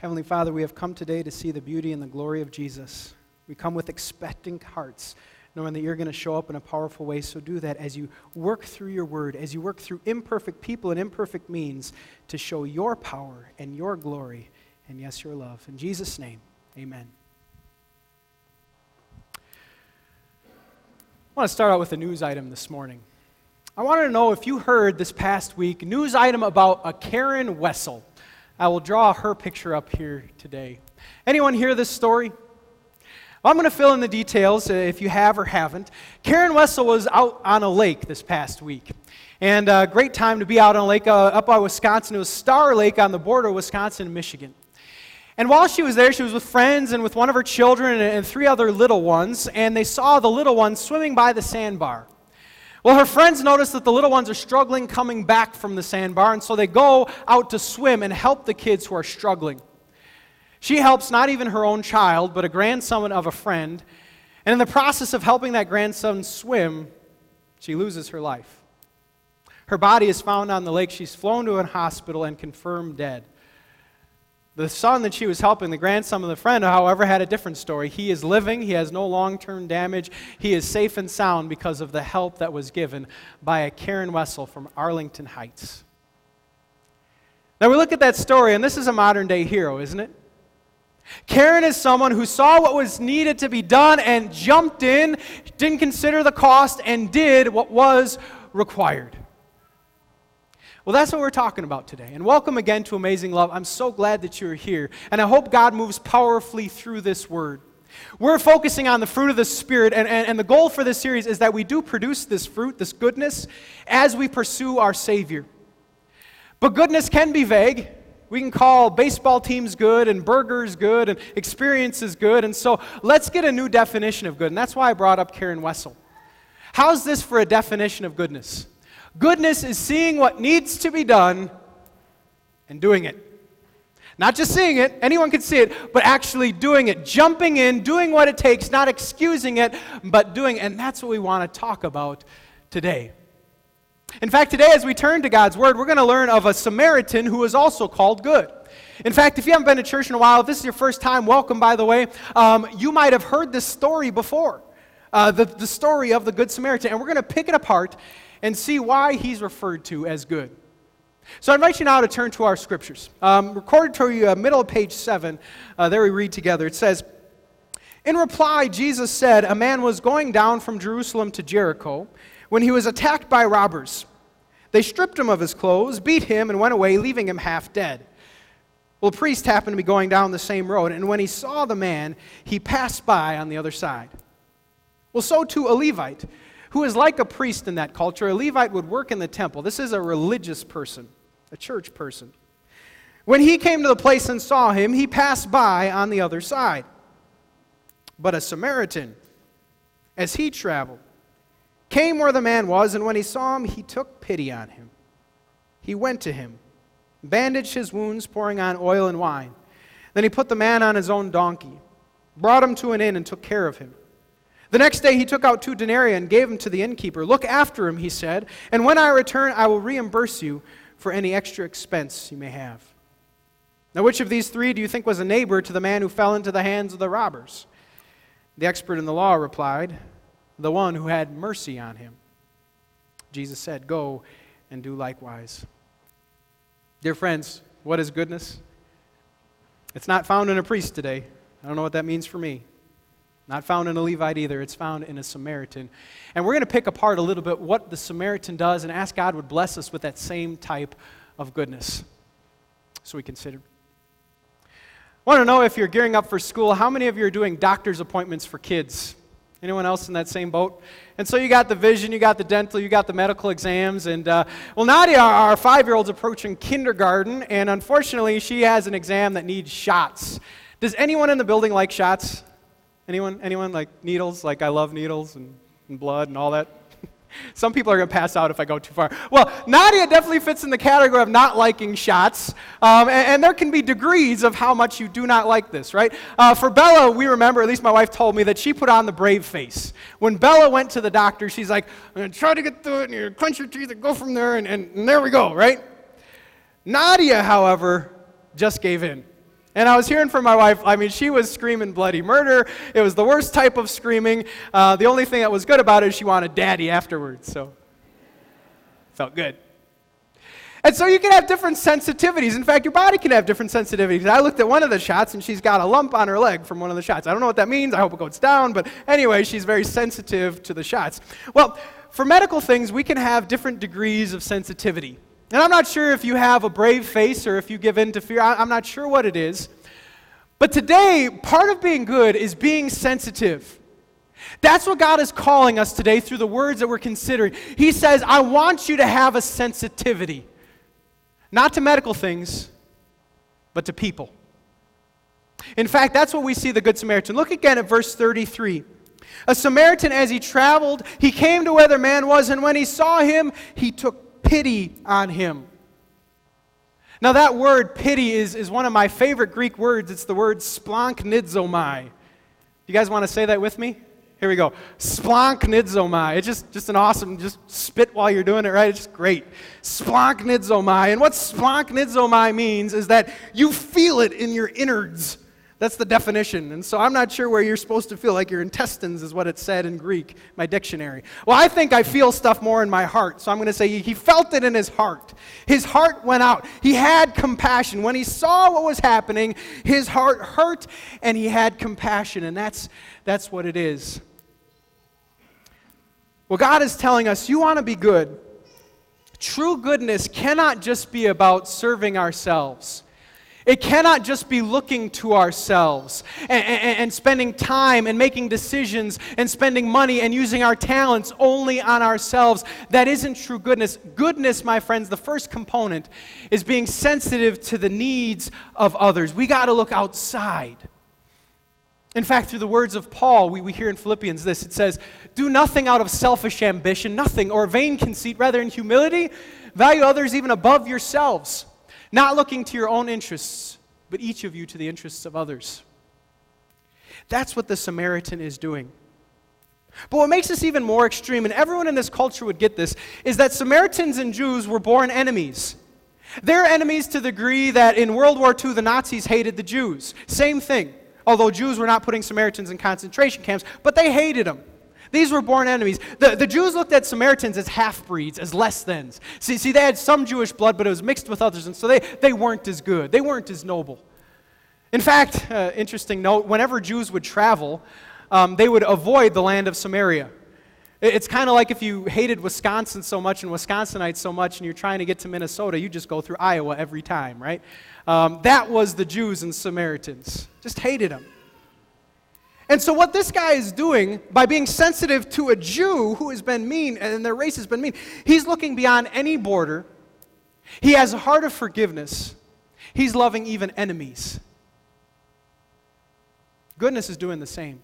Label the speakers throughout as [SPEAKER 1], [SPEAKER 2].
[SPEAKER 1] Heavenly Father, we have come today to see the beauty and the glory of Jesus. We come with expectant hearts, knowing that you're going to show up in a powerful way. So do that as you work through your word, as you work through imperfect people and imperfect means to show your power and your glory and, yes, your love. In Jesus' name, amen. I want to start out with a news item this morning. I wanted to know if you heard this past week news item about a Karen Wessel. I will draw her picture up here today. Anyone hear this story? I'm going to fill in the details uh, if you have or haven't. Karen Wessel was out on a lake this past week. And a uh, great time to be out on a lake uh, up by Wisconsin. It was Star Lake on the border of Wisconsin and Michigan. And while she was there, she was with friends and with one of her children and, three other little ones. And they saw the little one swimming by the sandbar. Well, her friends notice that the little ones are struggling coming back from the sandbar, and so they go out to swim and help the kids who are struggling. She helps not even her own child, but a grandson of a friend. And in the process of helping that grandson swim, she loses her life. Her body is found on the lake. She's flown to a hospital and confirmed dead. The son that she was helping, the grandson of the friend, however, had a different story. He is living, he has no long term damage, he is safe and sound because of the help that was given by a Karen Wessel from Arlington Heights. Now we look at that story, and this is a modern day hero, isn't it? Karen is someone who saw what was needed to be done and jumped in, didn't consider the cost, and did what was required. Well, that's what we're talking about today. And welcome again to Amazing Love. I'm so glad that you're here. And I hope God moves powerfully through this word. We're focusing on the fruit of the Spirit, and, and, and the goal for this series is that we do produce this fruit, this goodness, as we pursue our Savior. But goodness can be vague. We can call baseball teams good and burgers good and experiences good. And so let's get a new definition of good. And that's why I brought up Karen Wessel. How's this for a definition of goodness? Goodness is seeing what needs to be done and doing it. Not just seeing it, anyone can see it, but actually doing it, jumping in, doing what it takes, not excusing it, but doing it. And that's what we want to talk about today. In fact, today, as we turn to God's Word, we're going to learn of a Samaritan who is also called good. In fact, if you haven't been to church in a while, if this is your first time, welcome, by the way. Um, you might have heard this story before uh, the, the story of the Good Samaritan. And we're going to pick it apart and see why he's referred to as good. So I invite you now to turn to our scriptures. Um, recorded to you, uh, middle of page 7, uh, there we read together. It says, In reply, Jesus said, A man was going down from Jerusalem to Jericho when he was attacked by robbers. They stripped him of his clothes, beat him, and went away, leaving him half dead. Well, a priest happened to be going down the same road, and when he saw the man, he passed by on the other side. Well, so too a Levite who is like a priest in that culture. A Levite would work in the temple. This is a religious person, a church person. When he came to the place and saw him, he passed by on the other side. But a Samaritan, as he traveled, came where the man was, and when he saw him, he took pity on him. He went to him, bandaged his wounds, pouring on oil and wine. Then he put the man on his own donkey, brought him to an inn, and took care of him. The next day he took out two denarii and gave them to the innkeeper. Look after him, he said, and when I return, I will reimburse you for any extra expense you may have. Now, which of these three do you think was a neighbor to the man who fell into the hands of the robbers? The expert in the law replied, The one who had mercy on him. Jesus said, Go and do likewise. Dear friends, what is goodness? It's not found in a priest today. I don't know what that means for me. Not found in a Levite either, it's found in a Samaritan. And we're going to pick apart a little bit what the Samaritan does and ask God would bless us with that same type of goodness. So we consider. I want to know if you're gearing up for school, how many of you are doing doctor's appointments for kids? Anyone else in that same boat? And so you got the vision, you got the dental, you got the medical exams. And uh, well, Nadia, our five year old's approaching kindergarten, and unfortunately, she has an exam that needs shots. Does anyone in the building like shots? Anyone? Anyone like needles? Like I love needles and, and blood and all that. Some people are going to pass out if I go too far. Well, Nadia definitely fits in the category of not liking shots, um, and, and, there can be degrees of how much you do not like this, right? Uh, for Bella, we remember, at least my wife told me, that she put on the brave face. When Bella went to the doctor, she's like, I'm to try to get through it, and you clench your teeth and go from there, and, and, and there we go, right? Nadia, however, just gave in. And I was hearing from my wife, I mean, she was screaming bloody murder. It was the worst type of screaming. Uh, the only thing that was good about it is she wanted daddy afterwards, so felt good. And so you can have different sensitivities. In fact, your body can have different sensitivities. I looked at one of the shots and she's got a lump on her leg from one of the shots. I don't know what that means. I hope it goes down. But anyway, she's very sensitive to the shots. Well, for medical things, we can have different degrees of sensitivity. And I'm not sure if you have a brave face or if you give in to fear. I'm not sure what it is. But today, part of being good is being sensitive. That's what God is calling us today through the words that we're considering. He says, I want you to have a sensitivity, not to medical things, but to people. In fact, that's what we see the Good Samaritan. Look again at verse 33. A Samaritan, as he traveled, he came to where the man was, and when he saw him, he took pity on him. Now, that word pity is, is one of my favorite Greek words. It's the word splanchnizomai. You guys want to say that with me? Here we go. Splanchnizomai. It's just, just an awesome, just spit while you're doing it, right? It's just great. Splanchnizomai. And what splanchnizomai means is that you feel it in your innards. That's the definition. And so I'm not sure where you're supposed to feel like your intestines is what it said in Greek, my dictionary. Well, I think I feel stuff more in my heart. So I'm going to say he felt it in his heart. His heart went out. He had compassion. When he saw what was happening, his heart hurt and he had compassion. And that's, that's what it is. Well, God is telling us you want to be good. True goodness cannot just be about serving ourselves. It cannot just be looking to ourselves and, and, and, spending time and making decisions and spending money and using our talents only on ourselves. That isn't true goodness. Goodness, my friends, the first component is being sensitive to the needs of others. We got to look outside. In fact, through the words of Paul, we, we hear in Philippians this it says, Do nothing out of selfish ambition, nothing, or vain conceit, rather, in humility, value others even above yourselves not looking to your own interests, but each of you to the interests of others. That's what the Samaritan is doing. But what makes this even more extreme, and everyone in this culture would get this, is that Samaritans and Jews were born enemies. They're enemies to the degree that in World War II the Nazis hated the Jews. Same thing. Although Jews were not putting Samaritans in concentration camps, but they hated them. These were born enemies. The, the Jews looked at Samaritans as half breeds, as less thans. See, see, they had some Jewish blood, but it was mixed with others, and so they, they weren't as good. They weren't as noble. In fact, uh, interesting note whenever Jews would travel, um, they would avoid the land of Samaria. It's kind of like if you hated Wisconsin so much and Wisconsinites so much and you're trying to get to Minnesota, you just go through Iowa every time, right? Um, that was the Jews and Samaritans. Just hated them. And so, what this guy is doing by being sensitive to a Jew who has been mean and their race has been mean, he's looking beyond any border. He has a heart of forgiveness. He's loving even enemies. Goodness is doing the same.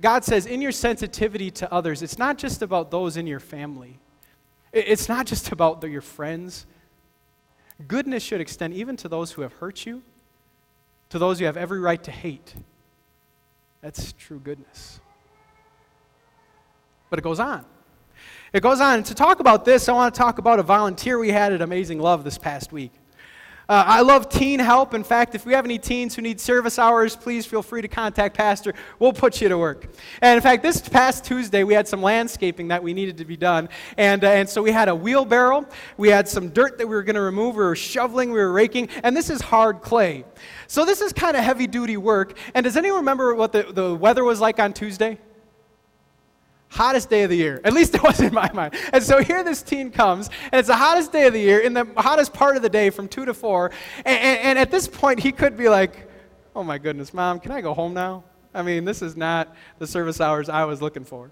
[SPEAKER 1] God says, in your sensitivity to others, it's not just about those in your family, it's not just about your friends. Goodness should extend even to those who have hurt you, to those you have every right to hate. That's true goodness. But it goes on. It goes on. And to talk about this, I want to talk about a volunteer we had at Amazing Love this past week. Uh, I love teen help. In fact, if we have any teens who need service hours, please feel free to contact Pastor. We'll put you to work. And in fact, this past Tuesday, we had some landscaping that we needed to be done. And, uh, and so we had a wheelbarrow, we had some dirt that we were going to remove, we were shoveling, we were raking, and this is hard clay. So this is kind of heavy duty work. And does anyone remember what the, the weather was like on Tuesday? Hottest day of the year. At least it was in my mind. And so here this teen comes, and it's the hottest day of the year, in the hottest part of the day from 2 to 4. And, and, and, at this point, he could be like, oh my goodness, mom, can I go home now? I mean, this is not the service hours I was looking for.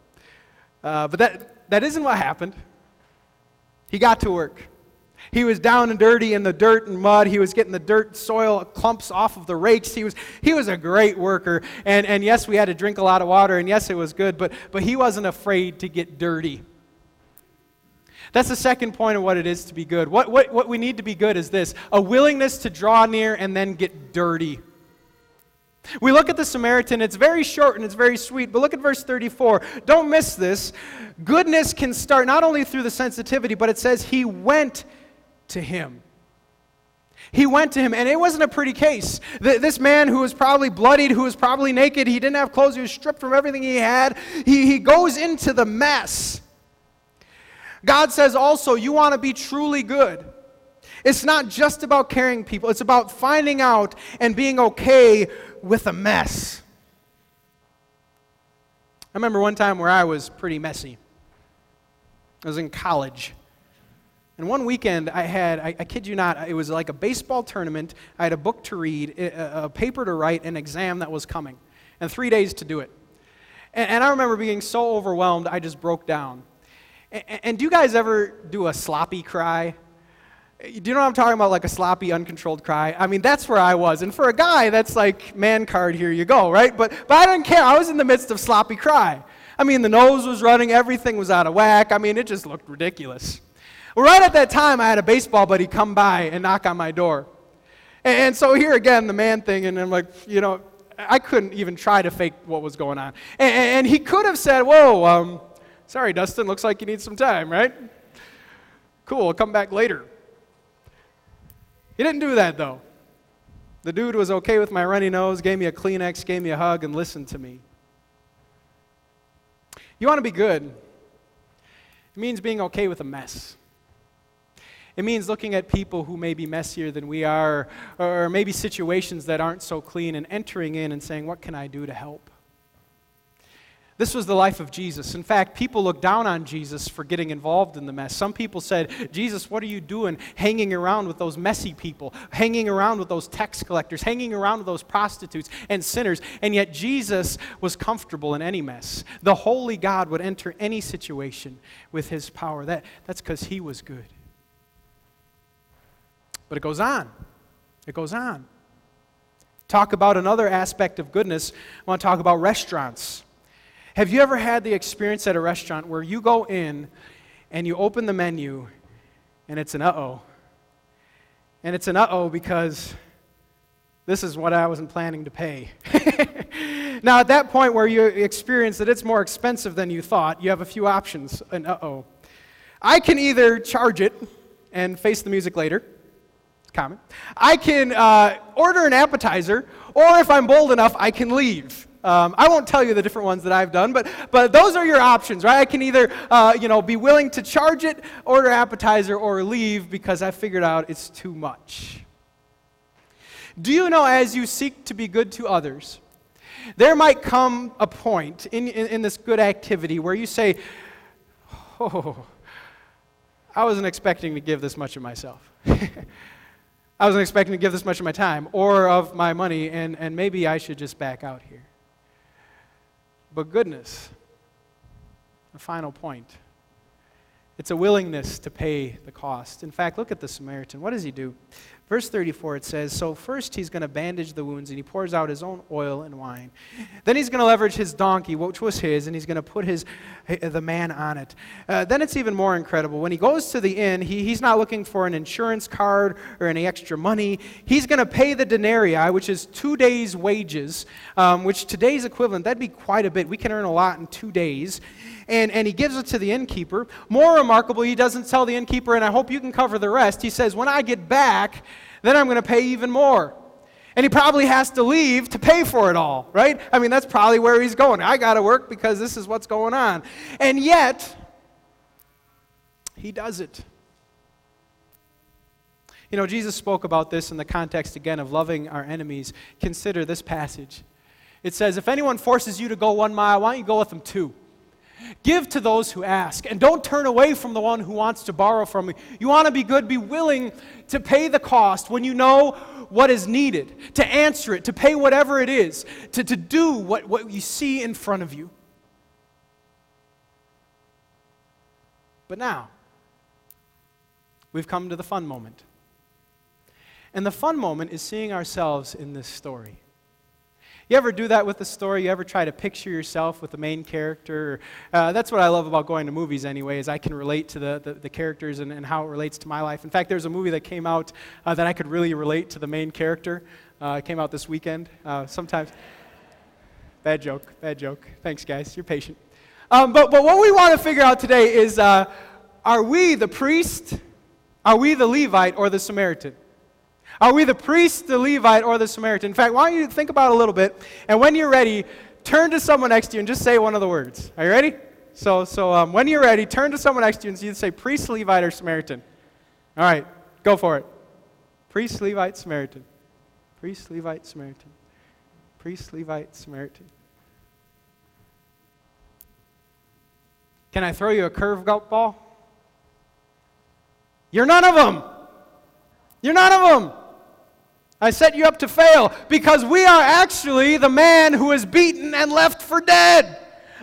[SPEAKER 1] Uh, but that, that isn't what happened. He got to work. He was down and dirty in the dirt and mud. He was getting the dirt, soil clumps off of the rakes. He was, he was a great worker. And, and yes, we had to drink a lot of water, and yes, it was good, but, but he wasn't afraid to get dirty. That's the second point of what it is to be good. What, what, what we need to be good is this a willingness to draw near and then get dirty. We look at the Samaritan, it's very short and it's very sweet, but look at verse 34. Don't miss this. Goodness can start not only through the sensitivity, but it says he went to him. He went to him, and it wasn't a pretty case. This man who was probably bloodied, who was probably naked, he didn't have clothes, he was stripped from everything he had. He, he goes into the mess. God says also, you want to be truly good. It's not just about caring people, it's about finding out and being okay with a mess. I remember one time where I was pretty messy. I was in college. And one weekend, I had, I, I, kid you not, it was like a baseball tournament. I had a book to read, a, a paper to write, an exam that was coming, and three days to do it. And, and I remember being so overwhelmed, I just broke down. And, and do you guys ever do a sloppy cry? Do you know what I'm talking about? Like a sloppy, uncontrolled cry? I mean, that's where I was. And for a guy, that's like, man card, here you go, right? But, but I didn't care. I was in the midst of sloppy cry. I mean, the nose was running, everything was out of whack. I mean, it just looked ridiculous. Right at that time, I had a baseball buddy come by and knock on my door. And, and so here again, the man thing, and I'm like, you know, I couldn't even try to fake what was going on. And, and he could have said, Whoa, um, sorry, Dustin, looks like you need some time, right? Cool, I'll come back later. He didn't do that, though. The dude was okay with my runny nose, gave me a Kleenex, gave me a hug, and listened to me. You want to be good, it means being okay with a mess. It means looking at people who may be messier than we are, or maybe situations that aren't so clean, and entering in and saying, What can I do to help? This was the life of Jesus. In fact, people looked down on Jesus for getting involved in the mess. Some people said, Jesus, what are you doing hanging around with those messy people, hanging around with those tax collectors, hanging around with those prostitutes and sinners? And yet, Jesus was comfortable in any mess. The holy God would enter any situation with his power. That, that's because he was good. But it goes on. It goes on. Talk about another aspect of goodness. I want to talk about restaurants. Have you ever had the experience at a restaurant where you go in and you open the menu and it's an uh oh? And it's an uh oh because this is what I wasn't planning to pay. now, at that point where you experience that it's more expensive than you thought, you have a few options. An uh oh. I can either charge it and face the music later common. I can uh, order an appetizer, or if I'm bold enough, I can leave. Um, I won't tell you the different ones that I've done, but, but those are your options, right? I can either, uh, you know, be willing to charge it, order appetizer, or leave because I figured out it's too much. Do you know as you seek to be good to others, there might come a point in, in, in this good activity where you say, oh, I wasn't expecting to give this much of myself. I wasn't expecting to give this much of my time or of my money, and, and maybe I should just back out here. But goodness, the final point. It's a willingness to pay the cost. In fact, look at the Samaritan. What does he do? Verse 34, it says, So first he's going to bandage the wounds, and he pours out his own oil and wine. Then he's going to leverage his donkey, which was his, and he's going to put his, the man on it. Uh, then it's even more incredible. When he goes to the inn, he, he's not looking for an insurance card or any extra money. He's going to pay the denarii, which is two days' wages, um, which today's equivalent, that'd be quite a bit. We can earn a lot in two days and, and he gives it to the innkeeper. More remarkable, he doesn't tell the innkeeper, and I hope you can cover the rest. He says, When I get back, then I'm going to pay even more. And he probably has to leave to pay for it all, right? I mean, that's probably where he's going. I got to work because this is what's going on. And yet, he does it. You know, Jesus spoke about this in the context again of loving our enemies. Consider this passage. It says, If anyone forces you to go one mile, why don't you go with them two? Give to those who ask, and don't turn away from the one who wants to borrow from you. You want to be good, be willing to pay the cost when you know what is needed, to answer it, to pay whatever it is, to, to do what, what you see in front of you. But now, we've come to the fun moment. And the fun moment is seeing ourselves in this story. You ever do that with a story? You ever try to picture yourself with the main character? Uh, that's what I love about going to movies, anyway, is I can relate to the, the, the characters and, and, how it relates to my life. In fact, there's a movie that came out uh, that I could really relate to the main character. Uh, it came out this weekend. Uh, sometimes, bad joke, bad joke. Thanks, guys. You're patient. Um, but, but what we want to figure out today is uh, are we the priest, are we the Levite, or the Samaritan? Are we the priest, the Levite, or the Samaritan? In fact, why don't you think about it a little bit, and when you're ready, turn to someone next to you and just say one of the words. Are you ready? So, so um, when you're ready, turn to someone next to you and say priest, Levite, or Samaritan. All right, go for it. Priest, Levite, Samaritan. Priest, Levite, Samaritan. Priest, Levite, Samaritan. Can I throw you a curveball? You're none of them. You're none of them. I set you up to fail because we are actually the man who is beaten and left for dead.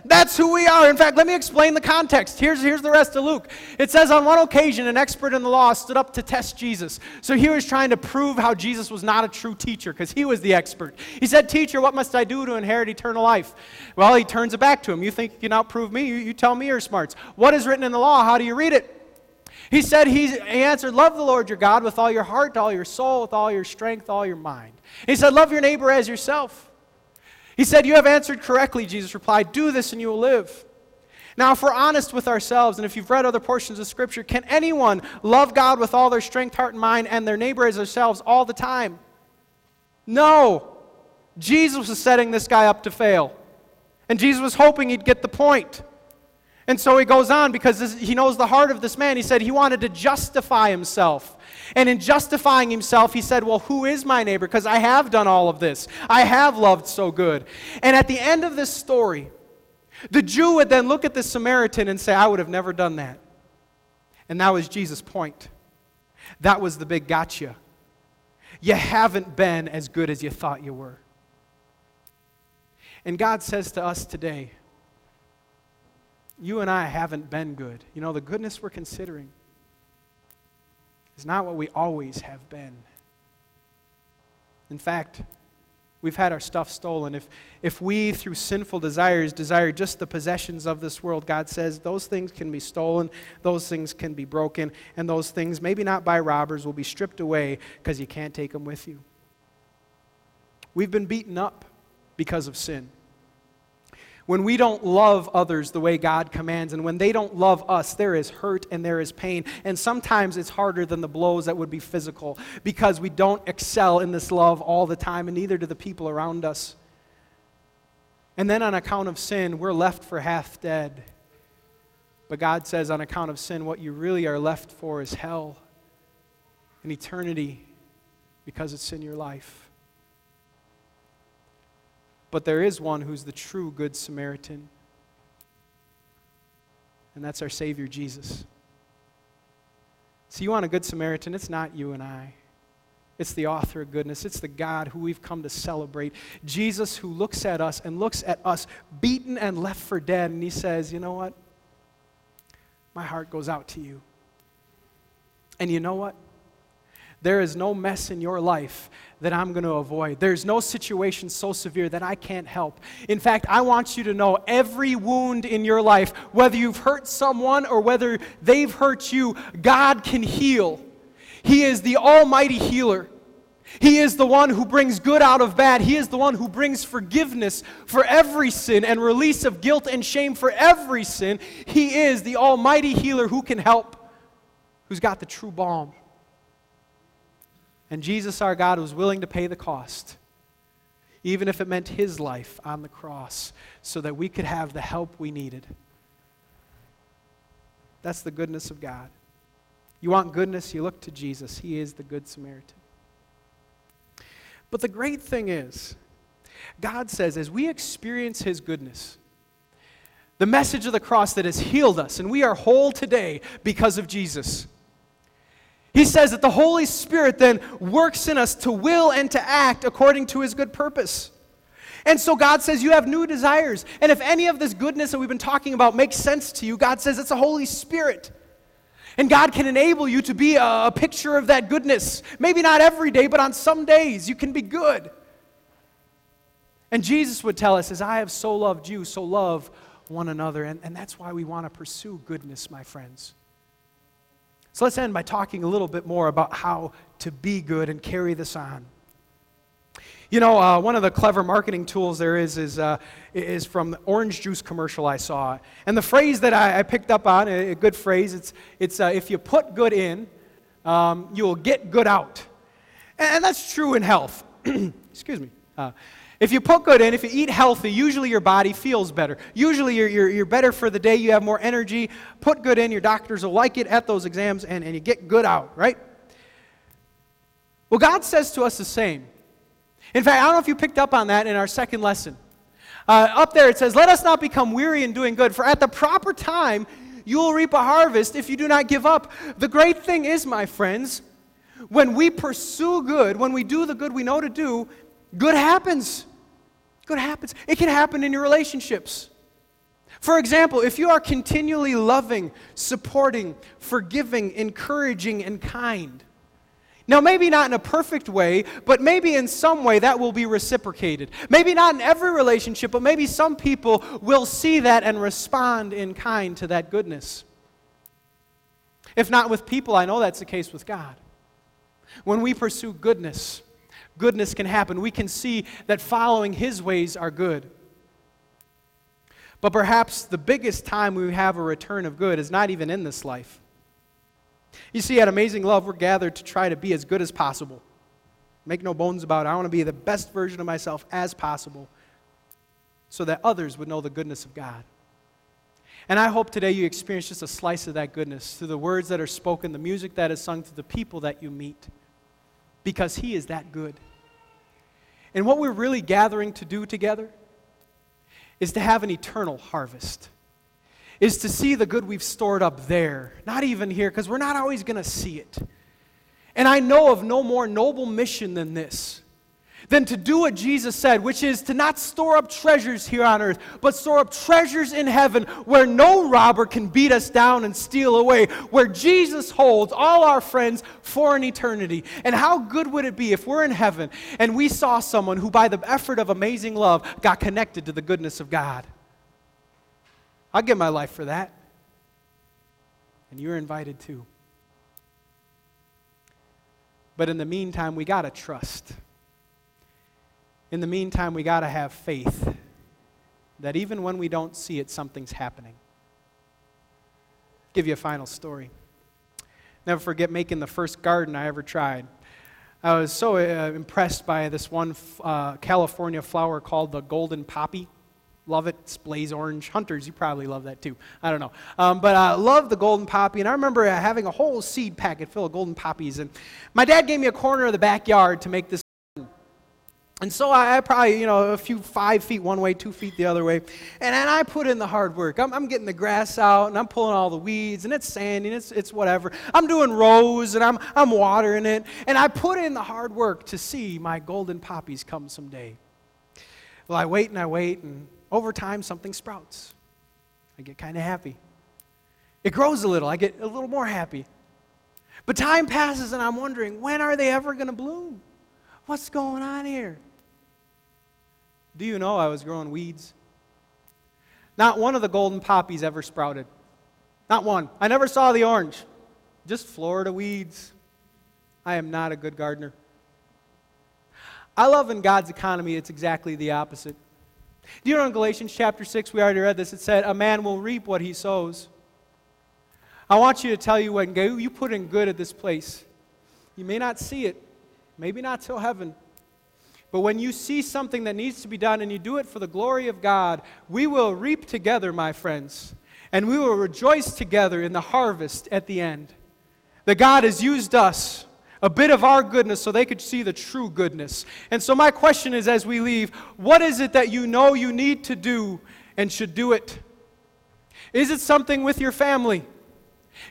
[SPEAKER 1] That's who we are. In fact, let me explain the context. Here's, here's the rest of Luke. It says, On one occasion, an expert in the law stood up to test Jesus. So he was trying to prove how Jesus was not a true teacher because he was the expert. He said, Teacher, what must I do to inherit eternal life? Well, he turns it back to him. You think you can outprove me? You, you tell me your smarts. What is written in the law? How do you read it? He said, he, he answered, Love the Lord your God with all your heart, all your soul, with all your strength, all your mind. He said, Love your neighbor as yourself. He said, You have answered correctly, Jesus replied. Do this and you will live. Now, if we're honest with ourselves, and if you've read other portions of Scripture, can anyone love God with all their strength, heart, and mind, and their neighbor as themselves all the time? No. Jesus was setting this guy up to fail. And Jesus was hoping he'd get the point. And so he goes on because this, he knows the heart of this man. He said he wanted to justify himself. And in justifying himself, he said, Well, who is my neighbor? Because I have done all of this. I have loved so good. And at the end of this story, the Jew would then look at the Samaritan and say, I would have never done that. And that was Jesus' point. That was the big gotcha. You haven't been as good as you thought you were. And God says to us today, you and I haven't been good. You know, the goodness we're considering is not what we always have been. In fact, we've had our stuff stolen. If, if we, through sinful desires, desire just the possessions of this world, God says those things can be stolen, those things can be broken, and those things, maybe not by robbers, will be stripped away because you can't take them with you. We've been beaten up because of sin when we don't love others the way God commands, and when they don't love us, there is hurt and there is pain. And sometimes it's harder than the blows that would be physical because we don't excel in this love all the time, and neither do the people around us. And then on account of sin, we're left for half dead. But God says, on account of sin, what you really are left for is hell and eternity because it's in your life. But there is one who's the true Good Samaritan, and that's our Savior Jesus. So, you want a Good Samaritan? It's not you and I. It's the author of goodness. It's the God who we've come to celebrate. Jesus, who looks at us and looks at us beaten and left for dead, and he says, You know what? My heart goes out to you. And you know what? There is no mess in your life that I'm going to avoid. There's no situation so severe that I can't help. In fact, I want you to know every wound in your life, whether you've hurt someone or whether they've hurt you, God can heal. He is the almighty healer. He is the one who brings good out of bad. He is the one who brings forgiveness for every sin and release of guilt and shame for every sin. He is the almighty healer who can help, who's got the true balm. And Jesus, our God, was willing to pay the cost, even if it meant his life on the cross, so that we could have the help we needed. That's the goodness of God. You want goodness, you look to Jesus. He is the Good Samaritan. But the great thing is, God says, as we experience His goodness, the message of the cross that has healed us, and we are whole today because of Jesus. He says that the Holy Spirit then works in us to will and to act according to his good purpose. And so God says you have new desires. And if any of this goodness that we've been talking about makes sense to you, God says it's the Holy Spirit. And God can enable you to be a, picture of that goodness. Maybe not every day, but on some days you can be good. And Jesus would tell us, as I have so loved you, so love one another. And, and that's why we want to pursue goodness, my friends. So let's end by talking a little bit more about how to be good and carry this on. You know, uh, one of the clever marketing tools there is is, uh, is from the orange juice commercial I saw. And the phrase that I, I picked up on, a, a, good phrase, it's, it's uh, if you put good in, um, you'll get good out. And that's true in health. Excuse me. If you put good in, if you eat healthy, usually your body feels better. Usually you're, you're, you're better for the day, you have more energy. Put good in, your doctors will like it at those exams, and, and you get good out, right? Well, God says to us the same. In fact, I don't know if you picked up on that in our second lesson. Uh, up there it says, Let us not become weary in doing good, for at the proper time you will reap a harvest if you do not give up. The great thing is, my friends, when we pursue good, when we do the good we know to do, good happens. Good happens. It can happen in your relationships. For example, if you are continually loving, supporting, forgiving, encouraging, and kind, now, maybe not in a perfect way, but maybe in some way that will be reciprocated. Maybe not in every relationship, but maybe some people will see that and respond in kind to that goodness. If not with people, I know that's the case with God. When we pursue goodness, goodness can happen. We can see that following His ways are good. But perhaps the biggest time we have a return of good is not even in this life. You see, at Amazing Love, we're gathered to try to be as good as possible. Make no bones about it. I want to be the best version of myself as possible so that others would know the goodness of God. And I hope today you experience just a slice of that goodness through the words that are spoken, the music that is sung, through the people that you meet, because He is that good. And what we're really gathering to do together is to have an eternal harvest, is to see the good we've stored up there, not even here, because we're not always going to see it. And I know of no more noble mission than this than to do what Jesus said, which is to not store up treasures here on earth, but store up treasures in heaven where no robber can beat us down and steal away, where Jesus holds all our friends for an eternity. And how good would it be if we're in heaven and we saw someone who, by the effort of amazing love, got connected to the goodness of God? I'll give my life for that. And you're invited too. But in the meantime, we got to trust. In the meantime, we got to have faith that even when we don't see it, something's happening. Give you a final story. Never forget making the first garden I ever tried. I was so uh, impressed by this one uh, California flower called the golden poppy. Love it. It's blaze orange. Hunters, you probably love that too. I don't know. Um, but I love the golden poppy. And I remember having a whole seed packet full of golden poppies. And my dad gave me a corner of the backyard to make this and so I, I, probably, you know, a few five feet one way, two feet the other way. And, and I put in the hard work. I'm, I'm getting the grass out and I'm pulling all the weeds and it's sandy and it's, it's whatever. I'm doing rows and I'm, I'm watering it. And I put in the hard work to see my golden poppies come someday. Well, I wait and I wait and over time something sprouts. I get kind of happy. It grows a little. I get a little more happy. But time passes and I'm wondering, when are they ever going to bloom? What's going on here? Do you know I was growing weeds? Not one of the golden poppies ever sprouted. Not one. I never saw the orange. Just Florida weeds. I am not a good gardener. I love in God's economy, it's exactly the opposite. Do you know in Galatians chapter 6, we already read this, it said, A man will reap what he sows. I want you to tell you when you put in good at this place, you may not see it, maybe not till heaven, but when you see something that needs to be done and you do it for the glory of God, we will reap together, my friends, and we will rejoice together in the harvest at the end. That God has used us, a bit of our goodness, so they could see the true goodness. And so, my question is as we leave, what is it that you know you need to do and should do it? Is it something with your family?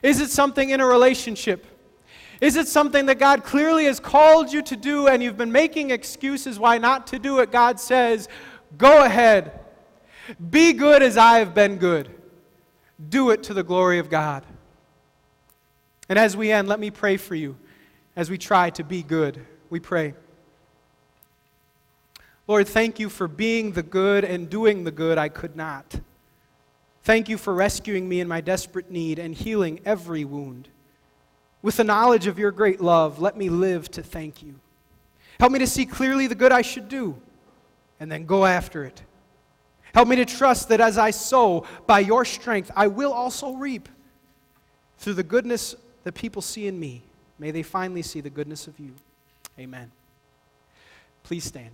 [SPEAKER 1] Is it something in a relationship? Is it something that God clearly has called you to do and you've been making excuses why not to do it? God says, Go ahead. Be good as I have been good. Do it to the glory of God. And as we end, let me pray for you as we try to be good. We pray. Lord, thank you for being the good and doing the good I could not. Thank you for rescuing me in my desperate need and healing every wound. With the knowledge of your great love, let me live to thank you. Help me to see clearly the good I should do and then go after it. Help me to trust that as I sow by your strength, I will also reap. Through the goodness that people see in me, may they finally see the goodness of you. Amen. Please stand.